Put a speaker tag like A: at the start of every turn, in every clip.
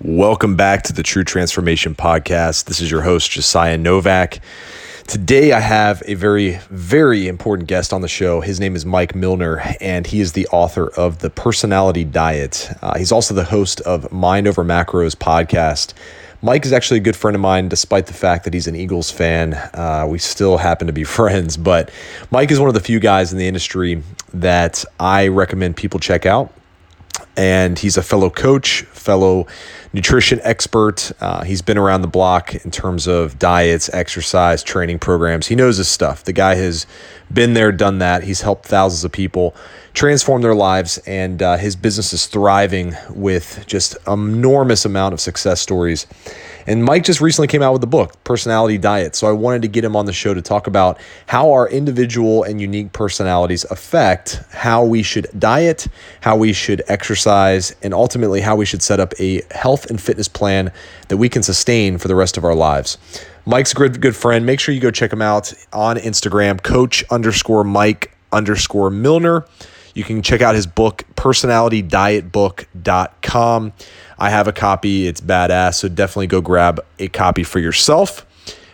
A: Welcome back to the True Transformation Podcast. This is your host, Josiah Novak. Today, I have a very, very important guest on the show. His name is Mike Milner, and he is the author of The Personality Diet. Uh, he's also the host of Mind Over Macros podcast. Mike is actually a good friend of mine, despite the fact that he's an Eagles fan. Uh, we still happen to be friends, but Mike is one of the few guys in the industry that I recommend people check out and he's a fellow coach, fellow nutrition expert. Uh, he's been around the block in terms of diets, exercise, training programs. He knows his stuff. The guy has been there, done that. He's helped thousands of people transform their lives, and uh, his business is thriving with just enormous amount of success stories. And Mike just recently came out with the book, Personality Diet. So I wanted to get him on the show to talk about how our individual and unique personalities affect how we should diet, how we should exercise, and ultimately how we should set up a health and fitness plan that we can sustain for the rest of our lives. Mike's a good, good friend. Make sure you go check him out on Instagram, coach underscore Mike underscore Milner. You can check out his book, personalitydietbook.com. I have a copy. It's badass. So definitely go grab a copy for yourself.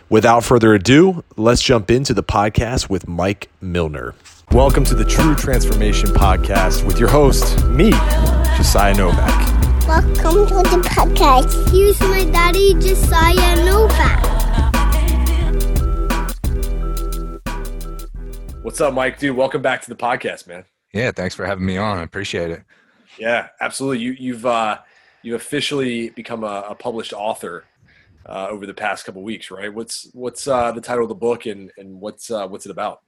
A: Without further ado, let's jump into the podcast with Mike Milner. Welcome to the True Transformation Podcast with your host, me, Josiah Novak.
B: Welcome to the podcast.
C: Here's my daddy, Josiah Novak.
A: What's up, Mike? Dude, welcome back to the podcast, man.
D: Yeah, thanks for having me on. I appreciate it.
A: Yeah, absolutely. You, you've uh, you've officially become a, a published author uh, over the past couple weeks, right? What's what's uh, the title of the book and and what's uh, what's it about?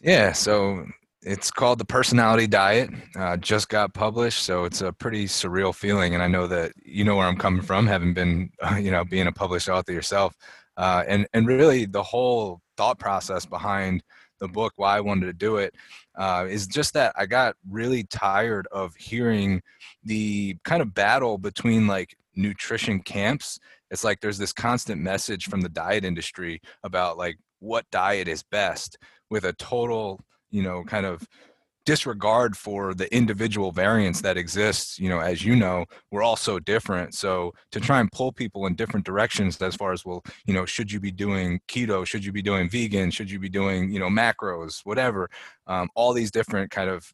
D: Yeah, so it's called the Personality Diet. Uh, just got published, so it's a pretty surreal feeling. And I know that you know where I'm coming from, having been you know being a published author yourself, uh, and and really the whole thought process behind the book, why I wanted to do it, uh, is just that I got really tired of hearing the kind of battle between like nutrition camps. It's like there's this constant message from the diet industry about like what diet is best with a total, you know, kind of disregard for the individual variants that exists you know as you know we're all so different. So to try and pull people in different directions as far as well you know should you be doing keto? Should you be doing vegan? Should you be doing you know macros whatever? Um, all these different kind of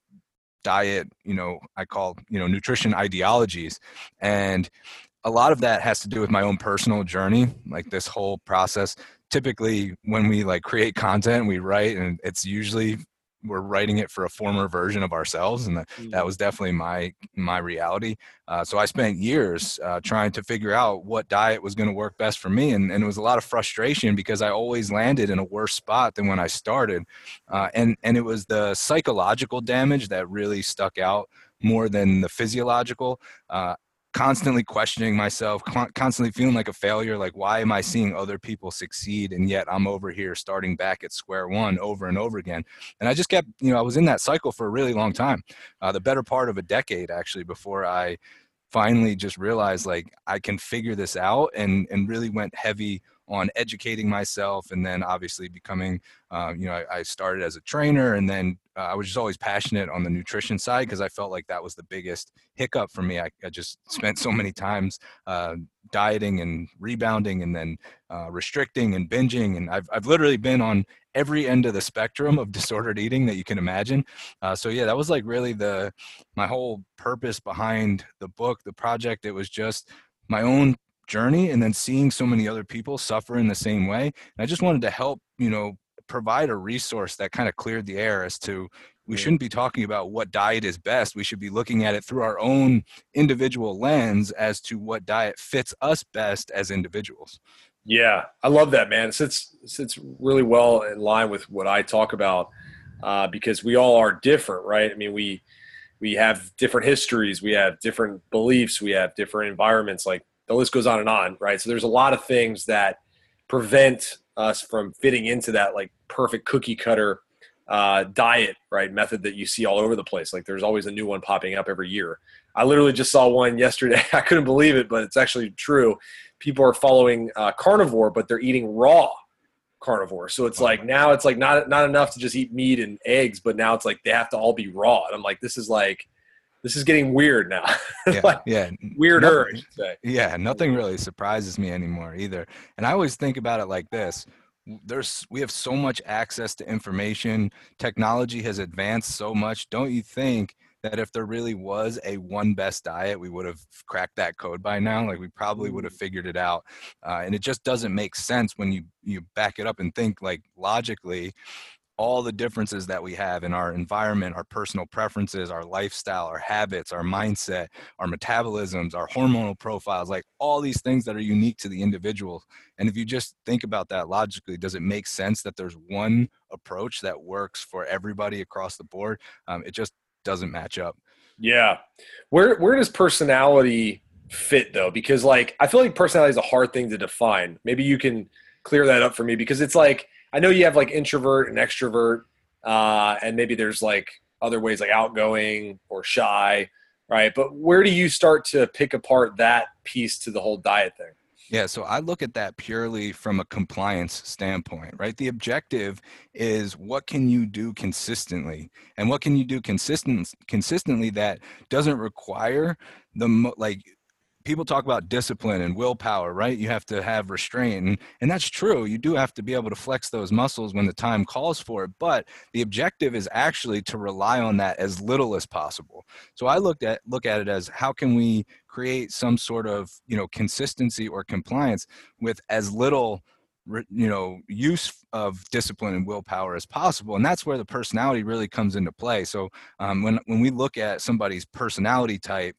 D: diet you know i call you know nutrition ideologies. And a lot of that has to do with my own personal journey like this whole process. Typically when we like create content we write and it's usually we're writing it for a former version of ourselves and that, that mm-hmm. was definitely my my reality uh, so i spent years uh, trying to figure out what diet was going to work best for me and, and it was a lot of frustration because i always landed in a worse spot than when i started uh, and and it was the psychological damage that really stuck out more than the physiological uh, constantly questioning myself, constantly feeling like a failure. Like, why am I seeing other people succeed and yet I'm over here starting back at square one over and over again? And I just kept, you know, I was in that cycle for a really long time, uh, the better part of a decade actually, before I finally just realized like I can figure this out and and really went heavy on educating myself and then obviously becoming uh, you know I, I, started as a trainer and then uh, i was just always passionate on the nutrition side because i felt like that was the biggest hiccup for me. I, I just spent so many times uh, dieting and rebounding and then uh, restricting and binging and I've, I've literally been on every end of the spectrum of disordered eating that you can imagine. Uh, so yeah that was like really the my whole purpose behind the book the project. It was just my own journey and then seeing so many other people suffer in the same way. And i just wanted to help you know provide a resource that kind of cleared the air as to we shouldn't be talking about what diet is best. We should be looking at it through our own individual lens as to what diet fits us best as individuals.
A: Yeah i love that man. It sits sits really well in line with what i talk about uh, because we all are different right? I mean we we have different histories we have different beliefs we have different environments like the list goes on and on, right? So there's a lot of things that prevent us from fitting into that like perfect cookie cutter uh, diet, right? Method that you see all over the place. Like there's always a new one popping up every year. I literally just saw one yesterday. I couldn't believe it, but it's actually true. People are following uh, carnivore, but they're eating raw carnivore. So it's like now it's like not not enough to just eat meat and eggs, but now it's like they have to all be raw. And I'm like, this is like
E: this is getting weird now.
D: Yeah,
E: like,
D: yeah,
E: weirder,
D: nothing- yeah. Nothing really surprises me anymore either. And I always think about it like this: there's we have so much access to information. Technology has advanced so much. Don't you think? That if there really was a one best diet, we would have cracked that code by now. Like we probably would have figured it out, uh, and it just doesn't make sense when you you back it up and think like logically all the differences that we have in our environment, our personal preferences, our lifestyle, our habits, our mindset, our metabolisms, our hormonal profiles, like all these things that are unique to the individual. And if you just think about that logically, does it make sense that there's one approach that works for everybody across the board? Um, it just doesn't match up.
E: Yeah. Where where does personality fit though? Because like I feel like personality is a hard thing to define. Maybe you can clear that up for me because it's like I know you have like introvert and extrovert, uh, and maybe there's like other ways like outgoing or shy, right? But where do you start to pick apart that piece to the whole diet thing?
D: Yeah, so I look at that purely from a compliance standpoint, right? The objective is what can you do consistently, and what can you do consistent consistently that doesn't require the like people talk about discipline and willpower, right? You have to have restraint, and, and that's true. You do have to be able to flex those muscles when the time calls for it, but the objective is actually to rely on that as little as possible. So I looked at look at it as how can we create some sort of you know consistency or compliance with as little you know use of discipline and willpower as possible and that's where the personality really comes into play so um, when when we look at somebody's personality type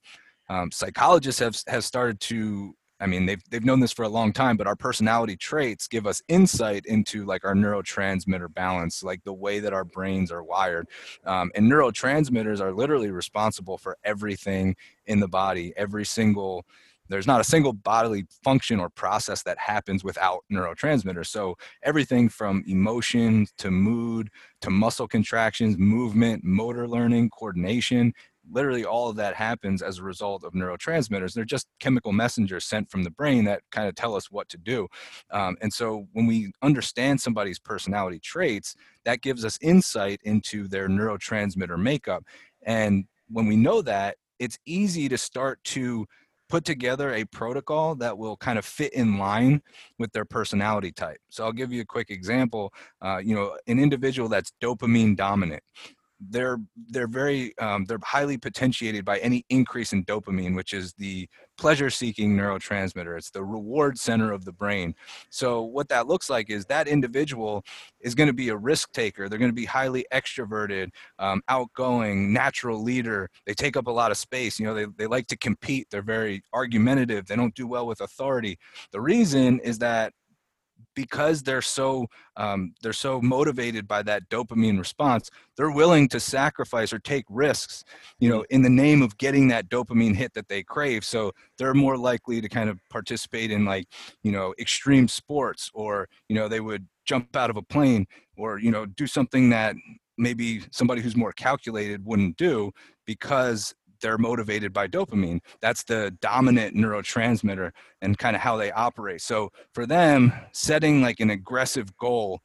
D: um, psychologists have have started to I mean, they've they've known this for a long time, but our personality traits give us insight into like our neurotransmitter balance, like the way that our brains are wired. Um, and neurotransmitters are literally responsible for everything in the body. Every single there's not a single bodily function or process that happens without neurotransmitters. So everything from emotion to mood to muscle contractions, movement, motor learning, coordination, literally all of that happens as a result of neurotransmitters. They're just chemical messengers sent from the brain that kind of tell us what to do. Um, and so when we understand somebody's personality traits, that gives us insight into their neurotransmitter makeup. And when we know that, it's easy to start to put together a protocol that will kind of fit in line with their personality type. So I'll give you a quick example. Uh, you know, an individual that's dopamine dominant they're they're very um, they're highly potentiated by any increase in dopamine which is the pleasure seeking neurotransmitter. It's the reward center of the brain. So what that looks like is that individual is going to be a risk taker. They're going to be highly extroverted um, outgoing natural leader. They take up a lot of space. You know they, they like to compete. They're very argumentative. They don't do well with authority. The reason is that because they're so um, they're so motivated by that dopamine response they're willing to sacrifice or take risks you know in the name of getting that dopamine hit that they crave. So they're more likely to kind of participate in like you know extreme sports or you know they would jump out of a plane or you know do something that maybe somebody who's more calculated wouldn't do because they're motivated by dopamine. That's the dominant neurotransmitter and kind of how they operate. So for them, setting like an aggressive goal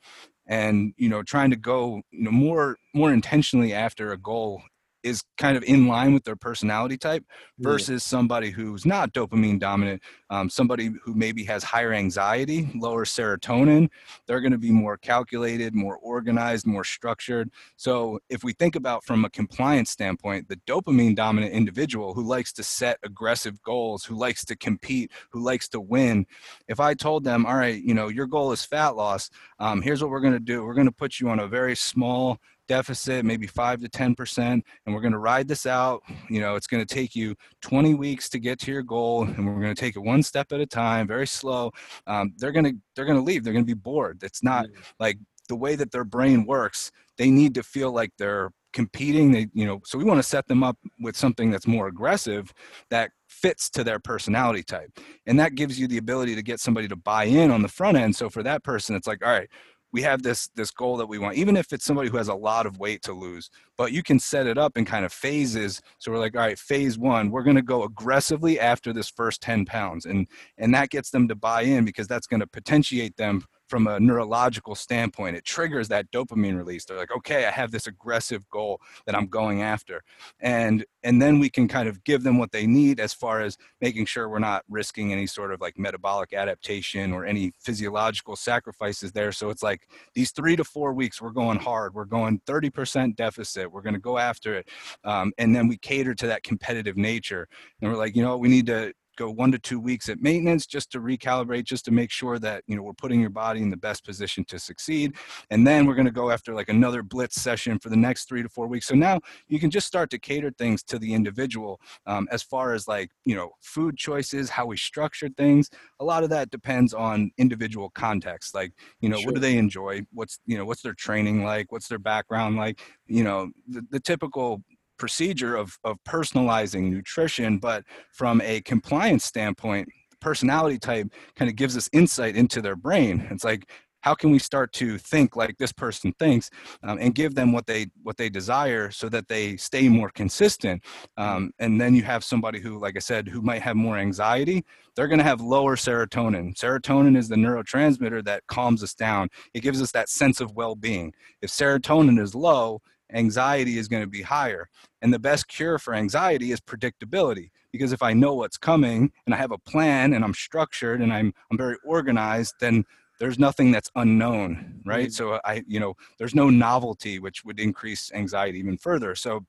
D: and you know trying to go you know more more intentionally after a goal is kind of in line with their personality type versus somebody who's not dopamine dominant um, somebody who maybe has higher anxiety lower serotonin. They're going to be more calculated more organized more structured. So if we think about from a compliance standpoint the dopamine dominant individual who likes to set aggressive goals who likes to compete who likes to win if i told them all right you know your goal is fat loss um, here's what we're going to do. We're going to put you on a very small deficit, maybe five to 10%, and we're going to ride this out. You know, it's going to take you 20 weeks to get to your goal, and we're going to take it one step at a time, very slow. Um, they're going to, they're going to leave. They're going to be bored. It's not like the way that their brain works. They need to feel like they're competing. They, you know, so we want to set them up with something that's more aggressive that fits to their personality type. And that gives you the ability to get somebody to buy in on the front end. So for that person, it's like, all right, we have this this goal that we want even if it's somebody who has a lot of weight to lose but you can set it up in kind of phases. So we're like all right phase one we're going to go aggressively after this first 10 pounds and and that gets them to buy in because that's going to potentiate them from a neurological standpoint. It triggers that dopamine release. They're like, okay, I have this aggressive goal that I'm going after. And and then we can kind of give them what they need as far as making sure we're not risking any sort of like metabolic adaptation or any physiological sacrifices there. So it's like these three to four weeks, we're going hard. We're going 30% deficit. We're going to go after it. Um, and then we cater to that competitive nature. And we're like, you know, we need to go one to two weeks at maintenance just to recalibrate, just to make sure that you know we're putting your body in the best position to succeed. And then we're going to go after like another blitz session for the next three to four weeks. So now you can just start to cater things to the individual um, as far as like you know food choices, how we structure things. A lot of that depends on individual context. Like you know sure. what do they enjoy? What's you know what's their training like? What's their background like? You know the, the typical procedure of, of personalizing nutrition, but from a compliance standpoint, personality type kind of gives us insight into their brain. It's like, how can we start to think like this person thinks um, and give them what they what they desire so that they stay more consistent? Um, and then you have somebody who like i said who might have more anxiety they're going to have lower serotonin. Serotonin is the neurotransmitter that calms us down. It gives us that sense of well-being. If serotonin is low anxiety is going to be higher. And the best cure for anxiety is predictability. Because if I know what's coming and I have a plan and I'm structured and I'm, I'm very organized, then there's nothing that's unknown, right? Mm-hmm. So I, you know, there's no novelty, which would increase anxiety even further. So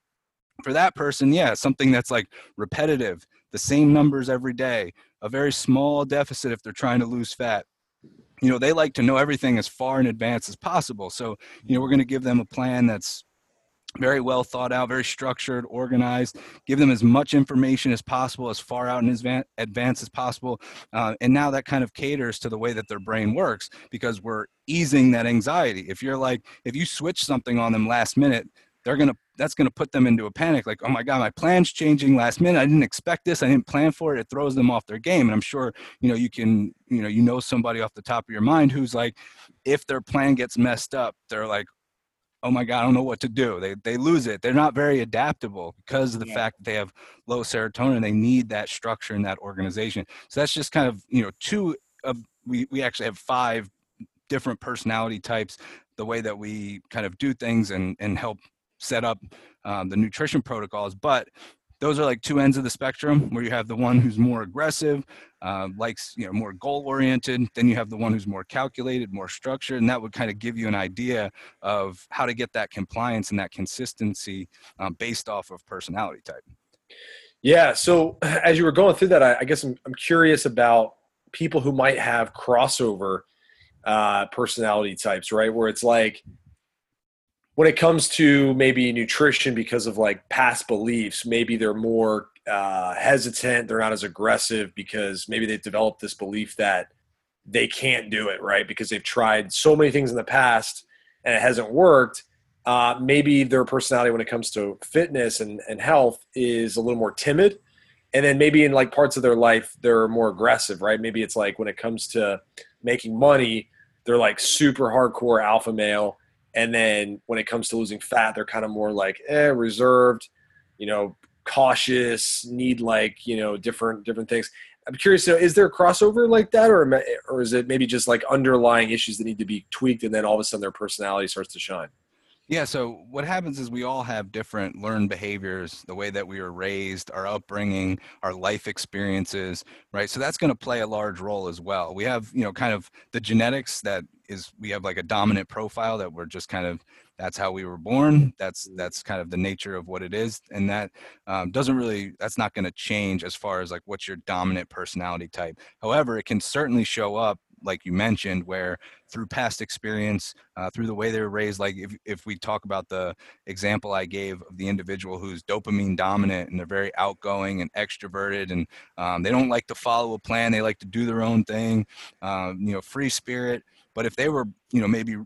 D: for that person, yeah, something that's like repetitive, the same numbers every day, a very small deficit if they're trying to lose fat, you know they like to know everything as far in advance as possible so you know we're going to give them a plan that's very well thought out, very structured, organized. Give them as much information as possible, as far out in advance as possible. Uh, and now that kind of caters to the way that their brain works because we're easing that anxiety. If you're like, if you switch something on them last minute, they're gonna that's gonna put them into a panic. Like, oh my god, my plan's changing last minute. I didn't expect this. I didn't plan for it. It throws them off their game. And I'm sure you know you can you know you know somebody off the top of your mind who's like, if their plan gets messed up, they're like, oh my god i don't know what to do. They they lose it. They're not very adaptable because of the yeah. fact that they have low serotonin. They need that structure and that organization. So that's just kind of you know two of we we actually have five different personality types the way that we kind of do things and and help set up um, the nutrition protocols. But those are like two ends of the spectrum where you have the one who's more aggressive uh, likes you know more goal oriented then you have the one who's more calculated more structured and that would kind of give you an idea of how to get that compliance and that consistency um, based off of personality type.
A: Yeah so as you were going through that i, I guess I'm, I'm, curious about people who might have crossover uh, personality types right? Where it's like when it comes to maybe nutrition because of like past beliefs maybe they're more uh, hesitant they're not as aggressive because maybe they've developed this belief that they can't do it right? Because they've tried so many things in the past and it hasn't worked uh, maybe their personality when it comes to fitness and, and health is a little more timid. And then maybe in like parts of their life they're more aggressive right? Maybe it's like when it comes to making money they're like super hardcore alpha male and then when it comes to losing fat, they're kind of more like eh, reserved, you know, cautious, need like you know different different things. I'm curious, so is there a crossover like that, or or is it maybe just like underlying issues that need to be tweaked, and then all of a sudden their personality starts to shine?
D: Yeah, so what happens is we all have different learned behaviors, the way that we were raised, our upbringing, our life experiences, right? So that's going to play a large role as well. We have, you know, kind of the genetics that is we have like a dominant profile that we're just kind of that's how we were born that's that's kind of the nature of what it is and that um, doesn't really that's not going to change as far as like what's your dominant personality type however it can certainly show up like you mentioned, where through past experience, uh, through the way they were raised, like if, if we talk about the example I gave of the individual who's dopamine dominant and they're very outgoing and extroverted and um, they don't like to follow a plan, they like to do their own thing, um, you know, free spirit. But if they were, you know, maybe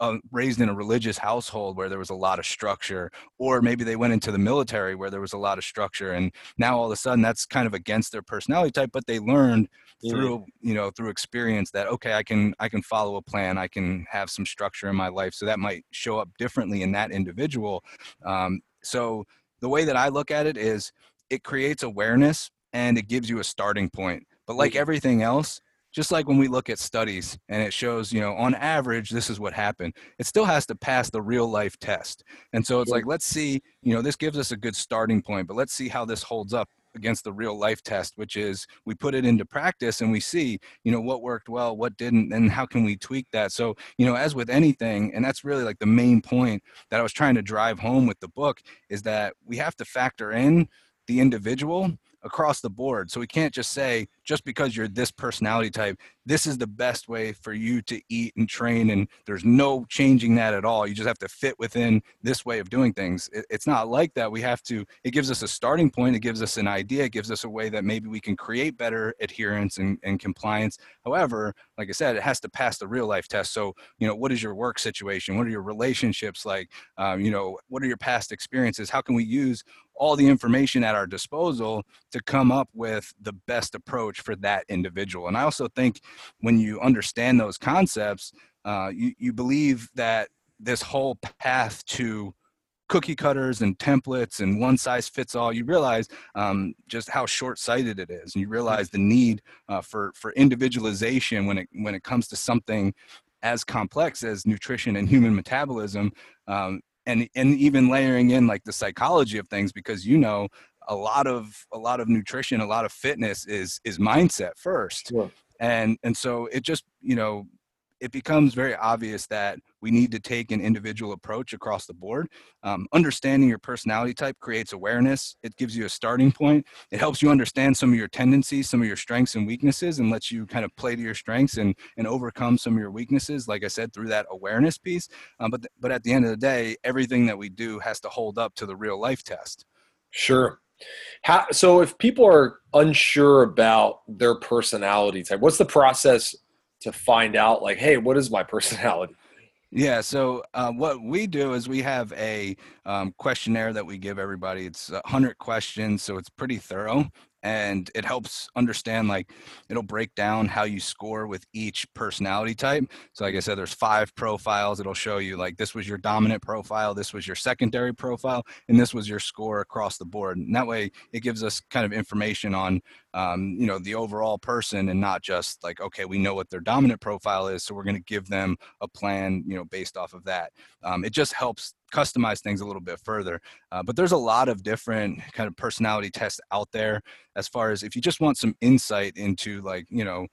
D: uh, raised in a religious household where there was a lot of structure, or maybe they went into the military where there was a lot of structure, and now all of a sudden that's kind of against their personality type. But they learned yeah. through you know through experience that okay, I can I can follow a plan, I can have some structure in my life. So that might show up differently in that individual. Um, so the way that I look at it is it creates awareness and it gives you a starting point. But like everything else, just like when we look at studies and it shows, you know, on average, this is what happened, it still has to pass the real life test. And so it's like, let's see, you know, this gives us a good starting point, but let's see how this holds up against the real life test which is we put it into practice and we see you know what worked well what didn't and how can we tweak that so you know as with anything and that's really like the main point that i was trying to drive home with the book is that we have to factor in the individual across the board. So we can't just say, just because you're this personality type, this is the best way for you to eat and train. And there's no changing that at all. You just have to fit within this way of doing things. it's not like that. We have to, it gives us a starting point. It gives us an idea. It gives us a way that maybe we can create better adherence and, and compliance. However, like I said, it has to pass the real life test. So, you know, what is your work situation? What are your relationships like? Um, you know, what are your past experiences? How can we use all the information at our disposal to come up with the best approach for that individual. And I also think when you understand those concepts, uh, you, you believe that this whole path to cookie cutters and templates and one size fits all you realize um, just how short-sighted it is and you realize the need uh, for for individualization when it when it comes to something as complex as nutrition and human metabolism um, and and even layering in like the psychology of things because you know a lot of a lot of nutrition a lot of fitness is is mindset first sure. and and so it just you know it becomes very obvious that we need to take an individual approach across the board. Um, understanding your personality type creates awareness. It gives you a starting point. It helps you understand some of your tendencies, some of your strengths and weaknesses, and lets you kind of play to your strengths and, and overcome some of your weaknesses, like I said, through that awareness piece. Um, but, but at the end of the day, everything that we do has to hold up to the real life test.
E: Sure. How, so if people are unsure about their personality type, what's the process to find out like, hey, what is my personality?
D: Yeah. So uh, what we do is we have a um, questionnaire that we give everybody. It's a 100 questions, so it's pretty thorough and it helps understand like it'll break down how you score with each personality type. So like i said there's five profiles. It'll show you like this was your dominant profile this was your secondary profile and this was your score across the board. And that way it gives us kind of information on um, you know the overall person and not just like okay we know what their dominant profile is so we're going to give them a plan you know based off of that. Um, it just helps customize things a little bit further. Uh, but there's a lot of different kind of personality tests out there as far as if you just want some insight into like, you know,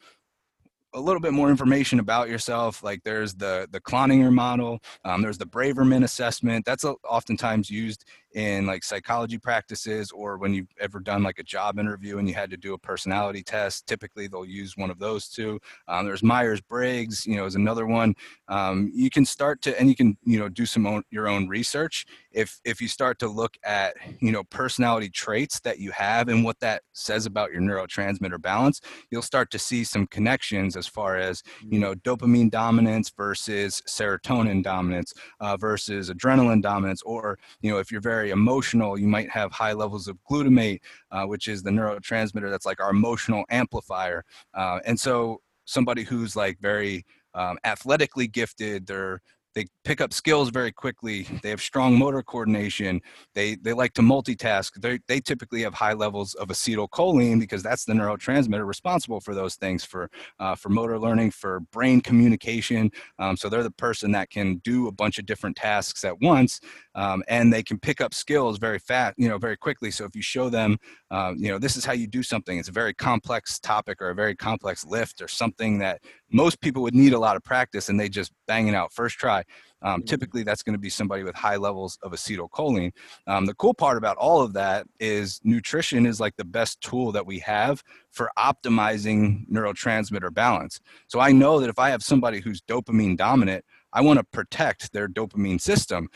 D: a little bit more information about yourself like there's the the Cloninger model um, there's the braverman assessment that's oftentimes used in like psychology practices or when you've ever done like a job interview and you had to do a personality test typically they'll use one of those two. Um, there's myers-briggs you know is another one. Um, you can start to and you can you know do some own, your own research. If if you start to look at you know personality traits that you have and what that says about your neurotransmitter balance you'll start to see some connections as far as you know dopamine dominance versus serotonin dominance uh, versus adrenaline dominance or you know if you're very very emotional, you might have high levels of glutamate, uh, which is the neurotransmitter that's like our emotional amplifier. Uh, and so somebody who's like very um, athletically gifted, they're they pick up skills very quickly they have strong motor coordination they they like to multitask they, they typically have high levels of acetylcholine because that's the neurotransmitter responsible for those things for uh, for motor learning for brain communication um, so they're the person that can do a bunch of different tasks at once um, and they can pick up skills very fast you know very quickly so if you show them uh, you know this is how you do something it's a very complex topic or a very complex lift or something that most people would need a lot of practice and they just bang it out first try um, mm-hmm. typically, that's going to be somebody with high levels of acetylcholine. Um, the cool part about all of that is nutrition is like the best tool that we have for optimizing neurotransmitter balance. So I know that if I have somebody who's dopamine dominant, I want to protect their dopamine system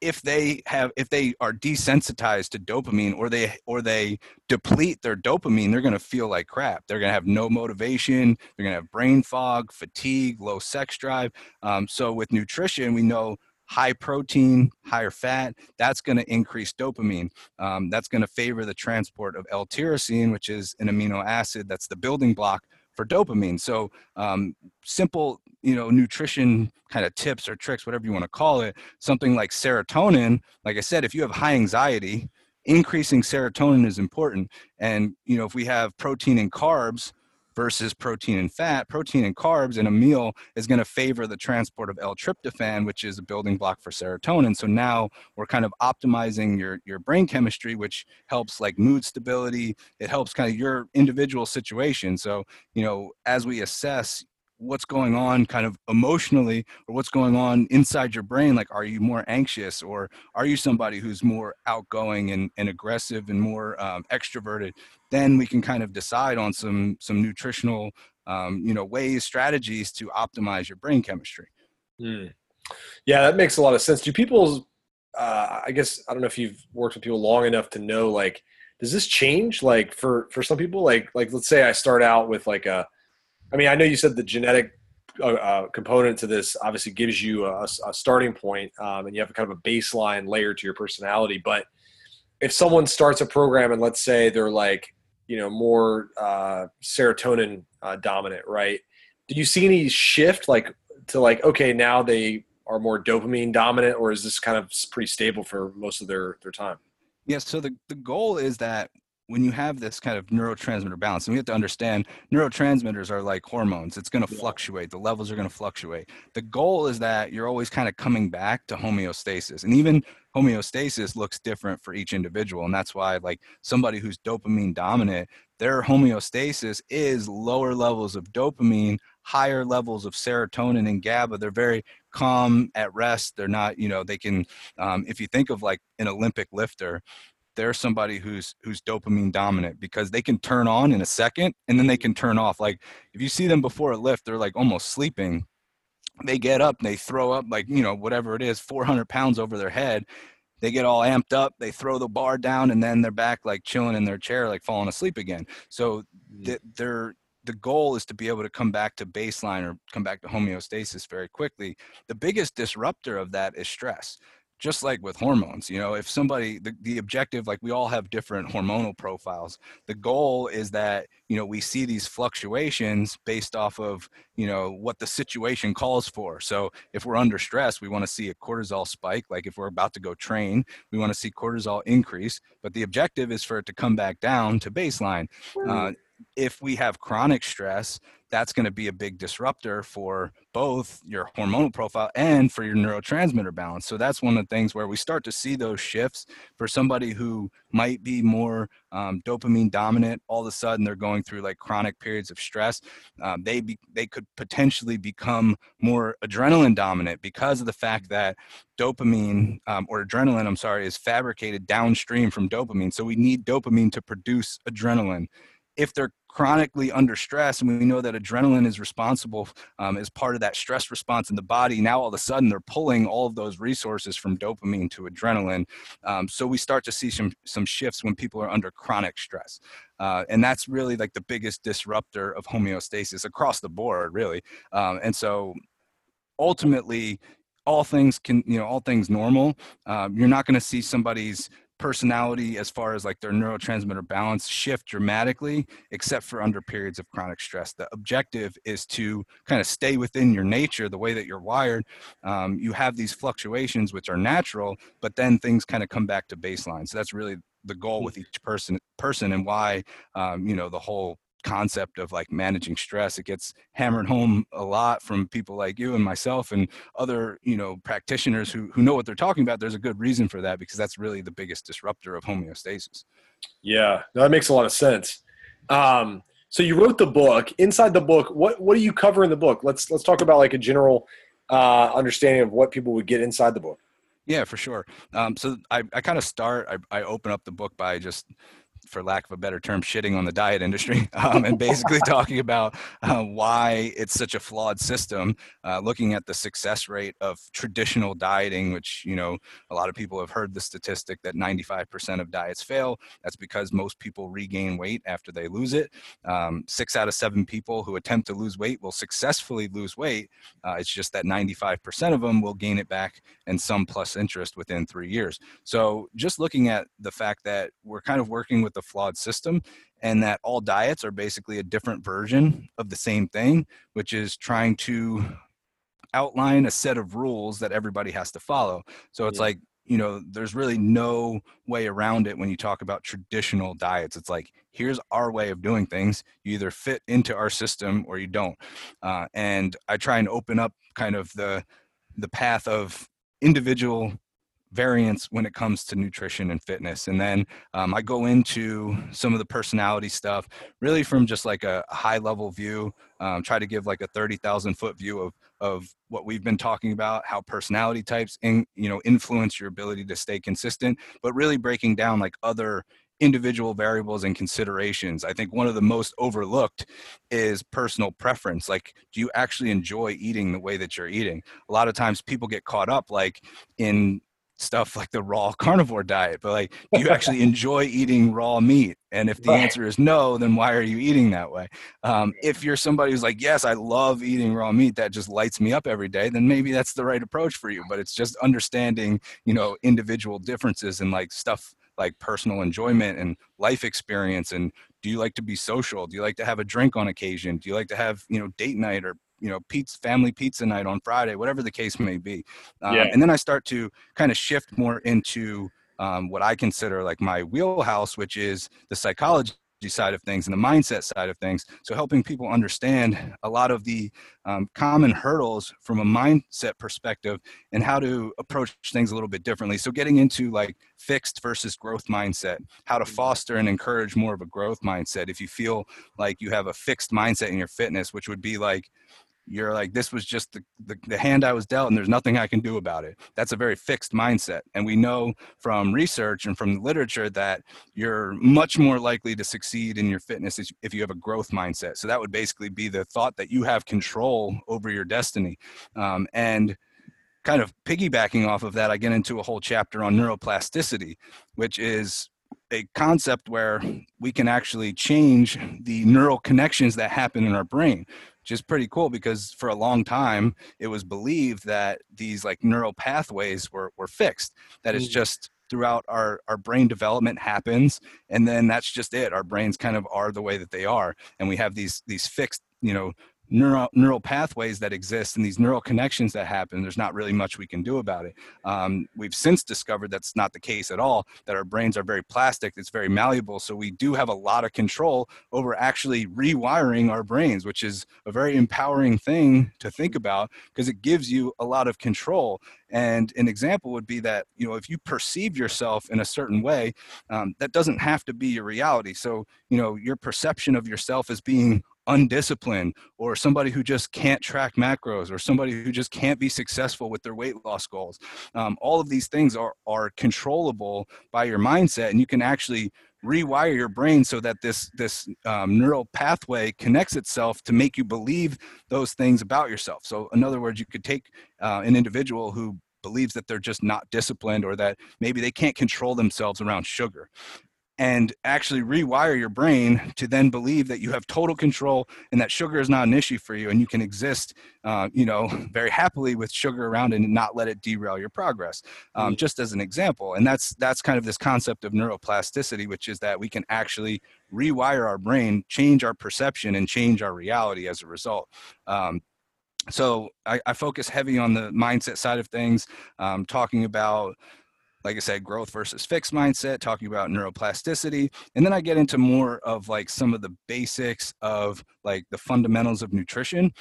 D: if they have if they are desensitized to dopamine or they or they deplete their dopamine they're going to feel like crap. They're going to have no motivation. They're going to have brain fog fatigue low sex drive. Um, so with nutrition we know high protein higher fat that's going to increase dopamine. Um, that's going to favor the transport of l-tyrosine which is an amino acid that's the building block for dopamine. So um, simple you know nutrition kind of tips or tricks whatever you want to call it something like serotonin like i said if you have high anxiety increasing serotonin is important and you know if we have protein and carbs versus protein and fat. Protein and carbs in a meal is going to favor the transport of L-tryptophan, which is a building block for serotonin. So now we're kind of optimizing your your brain chemistry, which helps like mood stability. It helps kind of your individual situation. So you know, as we assess what's going on kind of emotionally or what's going on inside your brain like are you more anxious or are you somebody who's more outgoing and, and aggressive and more um, extroverted? Then we can kind of decide on some some nutritional um, you know ways strategies to optimize your brain chemistry.
E: Mm. yeah that makes a lot of sense. Do people uh, i guess i don't know if you've worked with people long enough to know like does this change like for for some people? Like like let's say i start out with like a I mean, I know you said the genetic uh, uh, component to this obviously gives you a, a starting point, um, and you have kind of a baseline layer to your personality. But if someone starts a program and let's say they're like, you know, more uh, serotonin uh, dominant, right? Do you see any shift, like to like, okay, now they are more dopamine dominant, or is this kind of pretty stable for most of their their time?
D: Yes. Yeah, so the the goal is that when you have this kind of neurotransmitter balance, and we have to understand neurotransmitters are like hormones. It's going to yeah. fluctuate. The levels are going to fluctuate. The goal is that you're always kind of coming back to homeostasis. And even homeostasis looks different for each individual. And that's why, like, somebody who's dopamine dominant, their homeostasis is lower levels of dopamine, higher levels of serotonin and GABA. They're very calm at rest. They're not, you know, they can, um, if you think of like an Olympic lifter, they're somebody who's who's dopamine dominant because they can turn on in a second and then they can turn off. Like if you see them before a lift they're like almost sleeping. They get up they throw up like you know whatever it is 400 pounds over their head. They get all amped up they throw the bar down and then they're back like chilling in their chair like falling asleep again. So mm. they're the goal is to be able to come back to baseline or come back to homeostasis very quickly. The biggest disruptor of that is stress just like with hormones you know if somebody the, the objective like we all have different hormonal profiles. The goal is that you know we see these fluctuations based off of you know what the situation calls for. So if we're under stress we want to see a cortisol spike. Like if we're about to go train we want to see cortisol increase. But the objective is for it to come back down to baseline. Uh, if we have chronic stress that's going to be a big disruptor for both your hormonal profile and for your neurotransmitter balance. So that's one of the things where we start to see those shifts for somebody who might be more um, dopamine dominant. All of a sudden, they're going through like chronic periods of stress. Um, they be, they could potentially become more adrenaline dominant because of the fact that dopamine um, or adrenaline, I'm sorry, is fabricated downstream from dopamine. So we need dopamine to produce adrenaline if they're chronically under stress, and we know that adrenaline is responsible um, as part of that stress response in the body. Now, all of a sudden, they're pulling all of those resources from dopamine to adrenaline. Um, so we start to see some some shifts when people are under chronic stress, uh, and that's really like the biggest disruptor of homeostasis across the board, really. Um, and so, ultimately, all things can you know all things normal. Um, you're not going to see somebody's personality as far as like their neurotransmitter balance shift dramatically except for under periods of chronic stress. The objective is to kind of stay within your nature the way that you're wired. Um, you have these fluctuations which are natural but then things kind of come back to baseline. So that's really the goal with each person person and why um, you know the whole concept of like managing stress it gets hammered home a lot from people like you and myself and other you know practitioners who, who know what they're talking about there's a good reason for that because that's really the biggest disruptor of homeostasis.
E: Yeah no, that makes a lot of sense. Um, so you wrote the book. Inside the book what what do you cover in the book? Let's let's talk about like a general uh, understanding of what people would get inside the book.
D: Yeah for sure. Um, so i, I kind of start I, I open up the book by just for lack of a better term, shitting on the diet industry um, and basically talking about uh, why it's such a flawed system. Uh, looking at the success rate of traditional dieting, which you know a lot of people have heard the statistic that 95% of diets fail. That's because most people regain weight after they lose it. Um, six out of seven people who attempt to lose weight will successfully lose weight. Uh, it's just that 95% of them will gain it back and some plus interest within three years. So just looking at the fact that we're kind of working with a flawed system and that all diets are basically a different version of the same thing, which is trying to outline a set of rules that everybody has to follow. So it's yeah. like you know there's really no way around it when you talk about traditional diets it's like here's our way of doing things you either fit into our system or you don't uh, and i try and open up kind of the the path of individual variance when it comes to nutrition and fitness. And then um, I go into some of the personality stuff, really from just like a high level view, um, try to give like a 30,000 foot view of, of what we've been talking about, how personality types in, you know, influence your ability to stay consistent, but really breaking down like other individual variables and considerations. I think one of the most overlooked is personal preference. Like, do you actually enjoy eating the way that you're eating? A lot of times people get caught up like in stuff like the raw carnivore diet, but like, do you actually enjoy eating raw meat? And if the right. answer is no, then why are you eating that way? Um, if you're somebody who's like, yes, I love eating raw meat, that just lights me up every day, then maybe that's the right approach for you. But it's just understanding, you know, individual differences and like stuff like personal enjoyment and life experience and do you like to be social do you like to have a drink on occasion do you like to have you know date night or you know pizza family pizza night on friday whatever the case may be um, yeah. and then i start to kind of shift more into um, what i consider like my wheelhouse which is the psychology side of things and the mindset side of things. So helping people understand a lot of the um, common hurdles from a mindset perspective and how to approach things a little bit differently. So getting into like fixed versus growth mindset, how to mm-hmm. foster and encourage more of a growth mindset. If you feel like you have a fixed mindset in your fitness, which would be like, you're like this was just the, the, the, hand i was dealt and there's nothing i can do about it. That's a very fixed mindset and we know from research and from the literature that you're much more likely to succeed in your fitness if you have a growth mindset. So that would basically be the thought that you have control over your destiny. Um, and kind of piggybacking off of that i get into a whole chapter on neuroplasticity which is a concept where we can actually change the neural connections that happen in our brain which is pretty cool because for a long time it was believed that these like neural pathways were, were fixed that it's mm. just throughout our, our brain development happens and then that's just it our brains kind of are the way that they are and we have these these fixed you know neural neural pathways that exist and these neural connections that happen there's not really much we can do about it. Um, we've since discovered that's not the case at all that our brains are very plastic it's very malleable so we do have a lot of control over actually rewiring our brains which is a very empowering thing to think about because it gives you a lot of control. And an example would be that you know if you perceive yourself in a certain way um, that doesn't have to be your reality. So you know your perception of yourself as being undisciplined or somebody who just can't track macros or somebody who just can't be successful with their weight loss goals. Um, all of these things are are controllable by your mindset and you can actually rewire your brain so that this this um, neural pathway connects itself to make you believe those things about yourself. So in other words you could take uh, an individual who believes that they're just not disciplined or that maybe they can't control themselves around sugar and actually rewire your brain to then believe that you have total control and that sugar is not an issue for you and you can exist uh, you know very happily with sugar around and not let it derail your progress um, mm. just as an example and that's that's kind of this concept of neuroplasticity which is that we can actually rewire our brain change our perception and change our reality as a result um, so I, I, focus heavy on the mindset side of things um, talking about like I said, growth versus fixed mindset, talking about neuroplasticity. And then I get into more of like some of the basics of like the fundamentals of nutrition.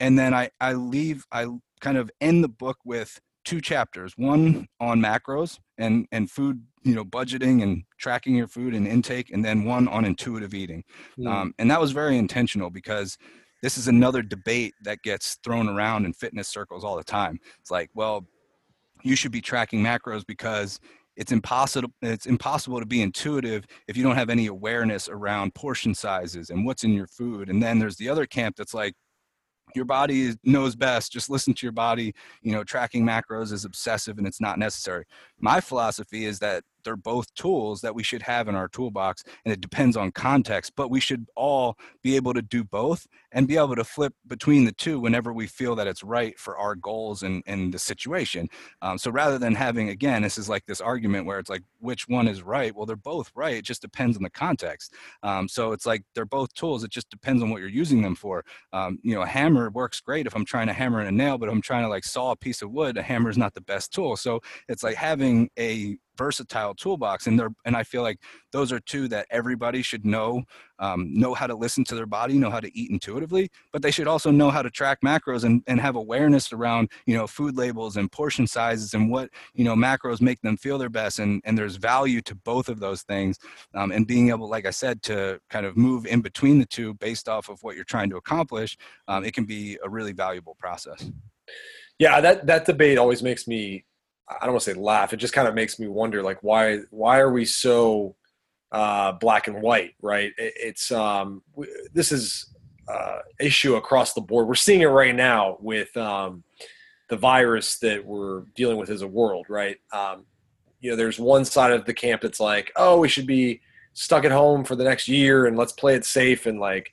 D: And then I, I leave, I kind of end the book with two chapters one on macros and, and food, you know, budgeting and tracking your food and intake, and then one on intuitive eating. Mm. Um, and that was very intentional because this is another debate that gets thrown around in fitness circles all the time. It's like, well, you should be tracking macros because it's impossible it's impossible to be intuitive if you don't have any awareness around portion sizes and what's in your food. And then there's the other camp that's like your body knows best just listen to your body you know tracking macros is obsessive and it's not necessary. My philosophy is that they're both tools that we should have in our toolbox and it depends on context but we should all be able to do both and be able to flip between the two whenever we feel that it's right for our goals and, and the situation. Um, so rather than having again this is like this argument where it's like which one is right? Well they're both right it just depends on the context. Um, so it's like they're both tools it just depends on what you're using them for. Um, you know a hammer works great if i'm trying to hammer in a nail but if i'm trying to like saw a piece of wood a hammer is not the best tool. So it's like having a versatile toolbox and they're and i feel like those are two that everybody should know um, know how to listen to their body know how to eat intuitively but they should also know how to track macros and, and have awareness around you know food labels and portion sizes and what you know macros make them feel their best and and there's value to both of those things um, and being able like i said to kind of move in between the two based off of what you're trying to accomplish um, it can be a really valuable process.
A: Yeah that that debate always makes me I don't want to say laugh. It just kind of makes me wonder, like, why why are we so uh, black and white? Right? It, it's um, this is uh, issue across the board. We're seeing it right now with um, the virus that we're dealing with as a world. Right? Um, you know, there's one side of the camp that's like, oh, we should be stuck at home for the next year and let's play it safe and like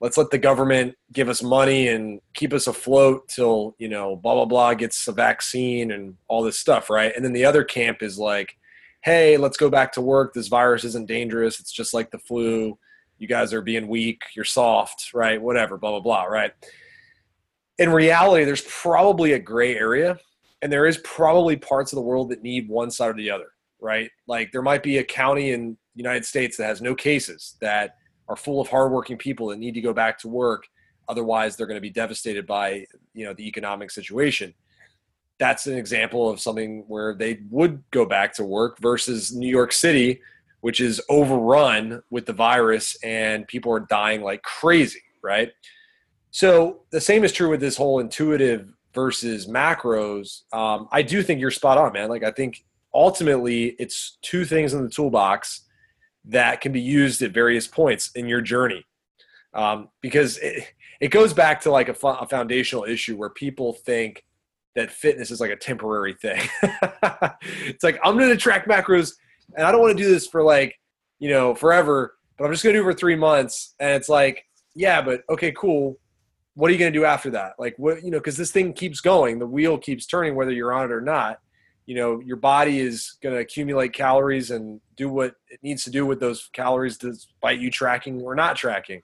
A: let's let the government give us money and keep us afloat till you know blah blah blah gets a vaccine and all this stuff right? And then the other camp is like hey let's go back to work. This virus isn't dangerous. It's just like the flu. You guys are being weak. You're soft right? Whatever blah blah blah right? In reality there's probably a gray area and there is probably parts of the world that need one side or the other right? Like there might be a county in the united states that has no cases that are full of hardworking people that need to go back to work. Otherwise, they're going to be devastated by you know the economic situation. That's an example of something where they would go back to work versus New York City, which is overrun with the virus and people are dying like crazy, right? So the same is true with this whole intuitive versus macros. Um, I do think you're spot on, man. Like I think ultimately it's two things in the toolbox that can be used at various points in your journey. Um, because it, it goes back to like a, a foundational issue where people think that fitness is like a temporary thing. it's like, I'm going to track macros and I don't want to do this for like, you know, forever, but I'm just going to do it for three months. And it's like, yeah, but okay, cool. What are you going to do after that? Like, what, you know, because this thing keeps going, the wheel keeps turning, whether you're on it or not you know your body is going to accumulate calories and do what it needs to do with those calories despite you tracking or not tracking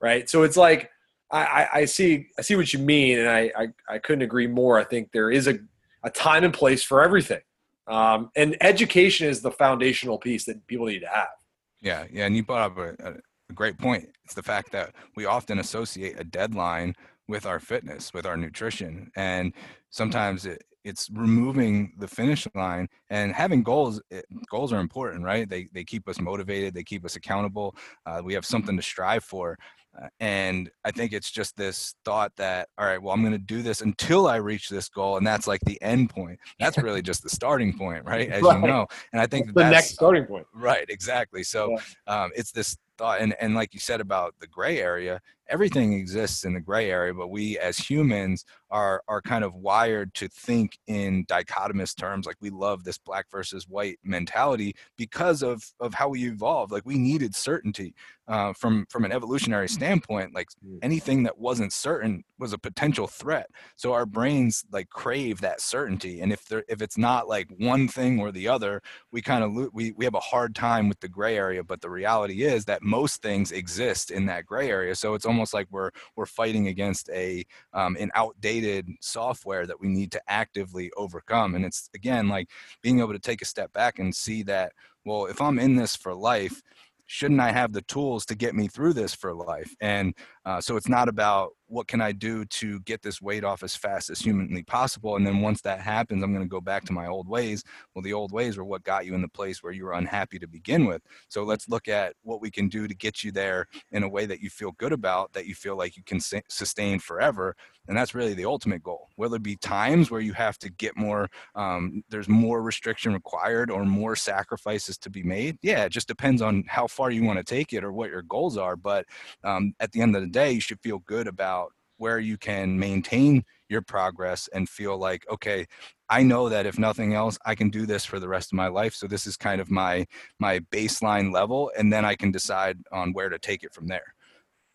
A: right? So it's like i, I see i see what you mean and I, I, I couldn't agree more. I think there is a, a time and place for everything. Um, and education is the foundational piece that people need to have.
D: Yeah yeah and you brought up a, a great point. It's the fact that we often associate a deadline with our fitness with our nutrition and sometimes it, it's removing the finish line and having goals it, eh, goals are important right they, they keep us motivated they keep us accountable uh, we have something to strive for uh, and i think it's just this thought that all right well i'm going to do this until i reach this goal and that's like the end point that's really just the starting point right as right. you know and i think that's
A: the next starting point
D: right exactly so yeah. um, it's this thought and, and like you said about the gray area everything exists in the gray area but we as humans are are kind of wired to think in dichotomous terms like we love this black versus white mentality because of of how we evolved like we needed certainty uh, from from an evolutionary standpoint like mm. anything that wasn't certain was a potential threat so our brains like crave that certainty and if there if it's not like one thing or the other we kind of lo- we we have a hard time with the gray area but the reality is that most things exist in that gray area so it's almost like we're we're fighting against a um, an outdated software that we need to actively overcome and it's again like being able to take a step back and see that well if i'm in this for life shouldn't I have the tools to get me through this for life? And uh, so it's not about what can I do to get this weight off as fast as humanly possible. And then once that happens, I'm going to go back to my old ways. Well, the old ways were what got you in the place where you were unhappy to begin with. So let's look at what we can do to get you there in a way that you feel good about, that you feel like you can sustain forever. And that's really the ultimate goal. Will there be times where you have to get more, um, there's more restriction required or more sacrifices to be made? Yeah, it just depends on how far you want to take it or what your goals are. But um, at the end of the day, you should feel good about where you can maintain your progress and feel like okay i know that if nothing else i can do this for the rest of my life so this is kind of my my baseline level and then i can decide on where to take it from there.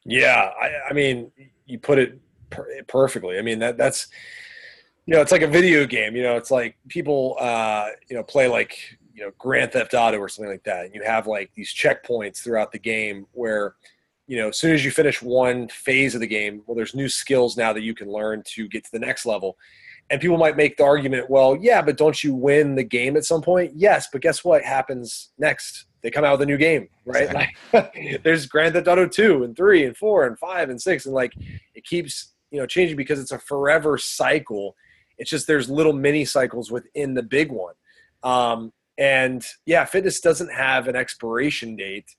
A: Yeah i, I mean you put it per- perfectly i mean that that's you know it's like a video game you know it's like people uh you know play like you know grand theft auto or something like that and you have like these checkpoints throughout the game where you know, as soon as you finish one phase of the game, well, there's new skills now that you can learn to get to the next level. And people might make the argument, well, yeah, but don't you win the game at some point? Yes, but guess what happens next? They come out with a new game, right? Exactly. Like, there's Grand Theft Auto 2 and 3 and 4 and 5 and 6 and like it keeps, you know, changing because it's a forever cycle. It's just there's little mini cycles within the big one. Um, and yeah, fitness doesn't have an expiration date.